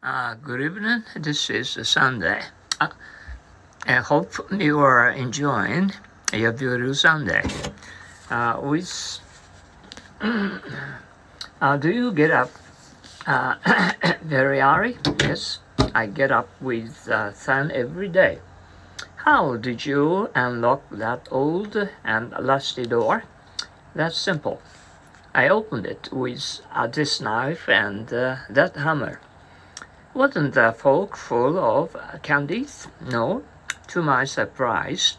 Uh, good evening. This is Sunday. Uh, I hope you are enjoying your beautiful Sunday. Uh, with, uh, do you get up very early? Yes, I get up with sun every day. How did you unlock that old and rusty door? That's simple. I opened it with this knife and that hammer. Wasn't the fork full of candies? No. To my surprise,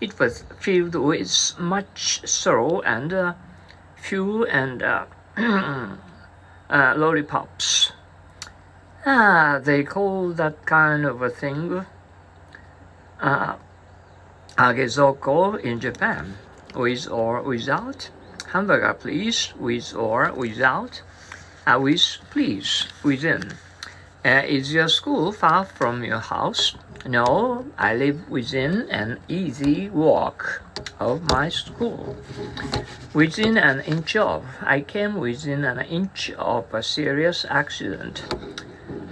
it was filled with much sorrow and uh, fuel and uh, uh, lollipops. Ah, they call that kind of a thing uh, agezoko in Japan, with or without. Hamburger, please, with or without. Uh, with, please, within. Uh, is your school far from your house? No, I live within an easy walk of my school. Within an inch of, I came within an inch of a serious accident.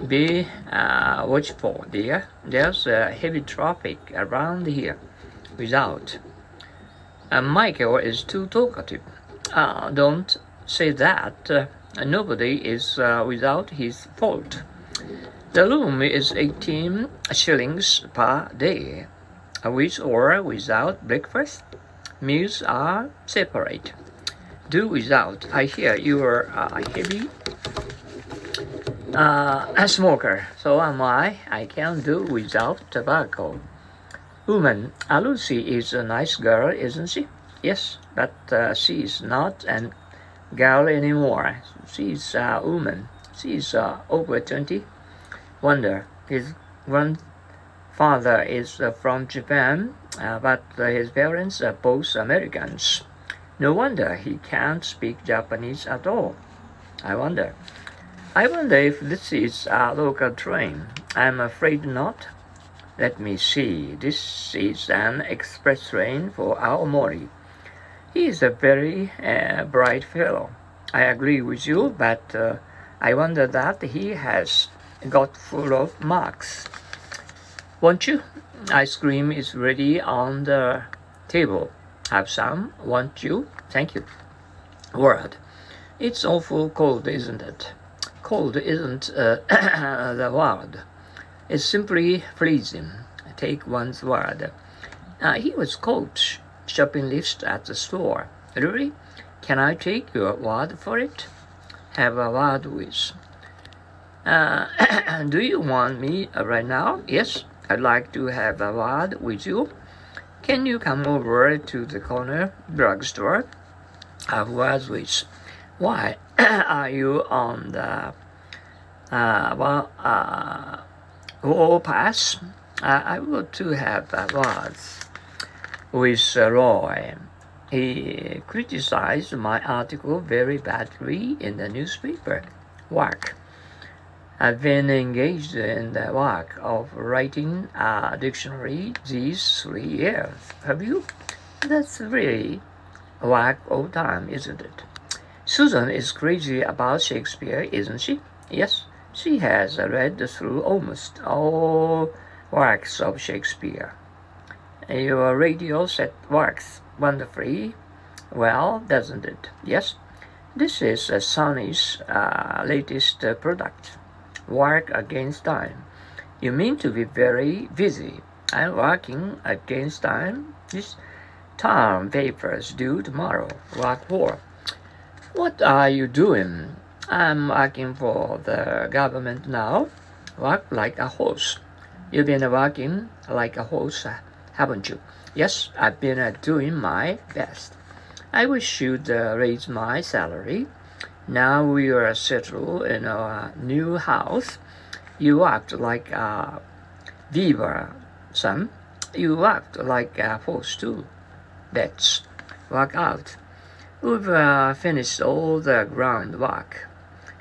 Be uh, watchful, dear. There's a heavy traffic around here. Without. Uh, Michael is too talkative. Uh, don't say that. Uh, nobody is uh, without his fault. The room is 18 shillings per day, with or without breakfast. Meals are separate. Do without. I hear you are a heavy uh, a smoker, so am I. I can do without tobacco. Woman, uh, Lucy is a nice girl, isn't she? Yes, but uh, she is not a girl anymore. She's a woman. She's uh, over 20 wonder. His grandfather is uh, from Japan, uh, but his parents are both Americans. No wonder he can't speak Japanese at all. I wonder. I wonder if this is a local train. I'm afraid not. Let me see. This is an express train for Aomori. He is a very uh, bright fellow. I agree with you, but uh, I wonder that he has got full of marks. Won't you? Ice cream is ready on the table. Have some, won't you? Thank you. Word. It's awful cold, isn't it? Cold isn't uh, the word. It's simply freezing. Take one's word. Uh, he was coach shopping list at the store. Really? Can I take your word for it? Have a word with. Uh, do you want me uh, right now? Yes, I'd like to have a word with you. Can you come over to the corner drugstore? Have words with. Why are you on the uh, well, uh, pass? Uh, I want to have a words with Roy. He criticized my article very badly in the newspaper. Work. I've been engaged in the work of writing a dictionary these three years. Have you? That's really a work of time, isn't it? Susan is crazy about Shakespeare, isn't she? Yes, she has read through almost all works of Shakespeare. Your radio set works wonderfully well, doesn't it? Yes. This is Sony's uh, latest product work against time. You mean to be very busy. I'm working against time. This term papers due tomorrow. Work for. What are you doing? I'm working for the government now. Work like a horse. You've been working like a horse, haven't you? Yes, I've been doing my best. I wish you'd uh, raise my salary. Now we are settled in our new house. You act like a beaver, son. You act like a horse too. Let's work out. We've uh, finished all the groundwork.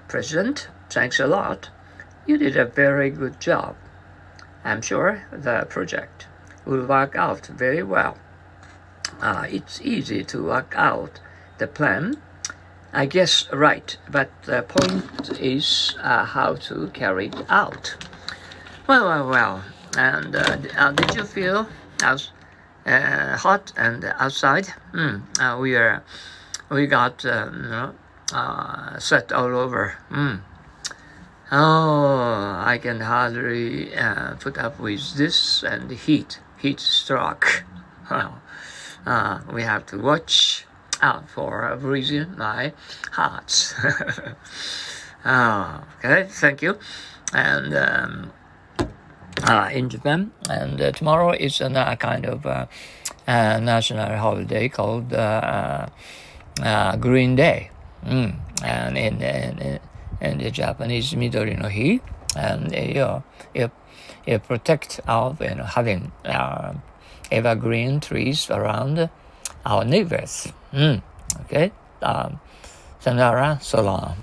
President, thanks a lot. You did a very good job. I'm sure the project will work out very well. Uh, it's easy to work out the plan I guess right, but the point is uh, how to carry it out. Well, well, well. And uh, uh, did you feel as uh, hot and outside? Mm, we are, we got you uh, sweat all over. Mm. Oh, I can hardly put up with this and heat, heat stroke. Well, we have to watch out for breathing my heart. oh, okay, thank you. And um, uh, in Japan, and uh, tomorrow is a uh, kind of uh, national holiday called uh, uh, Green Day. Mm. And in, in, in the Japanese Midori no Hi, and you know, it protect of you know, having evergreen trees around our neighbors. Mm. Okay, um, so long.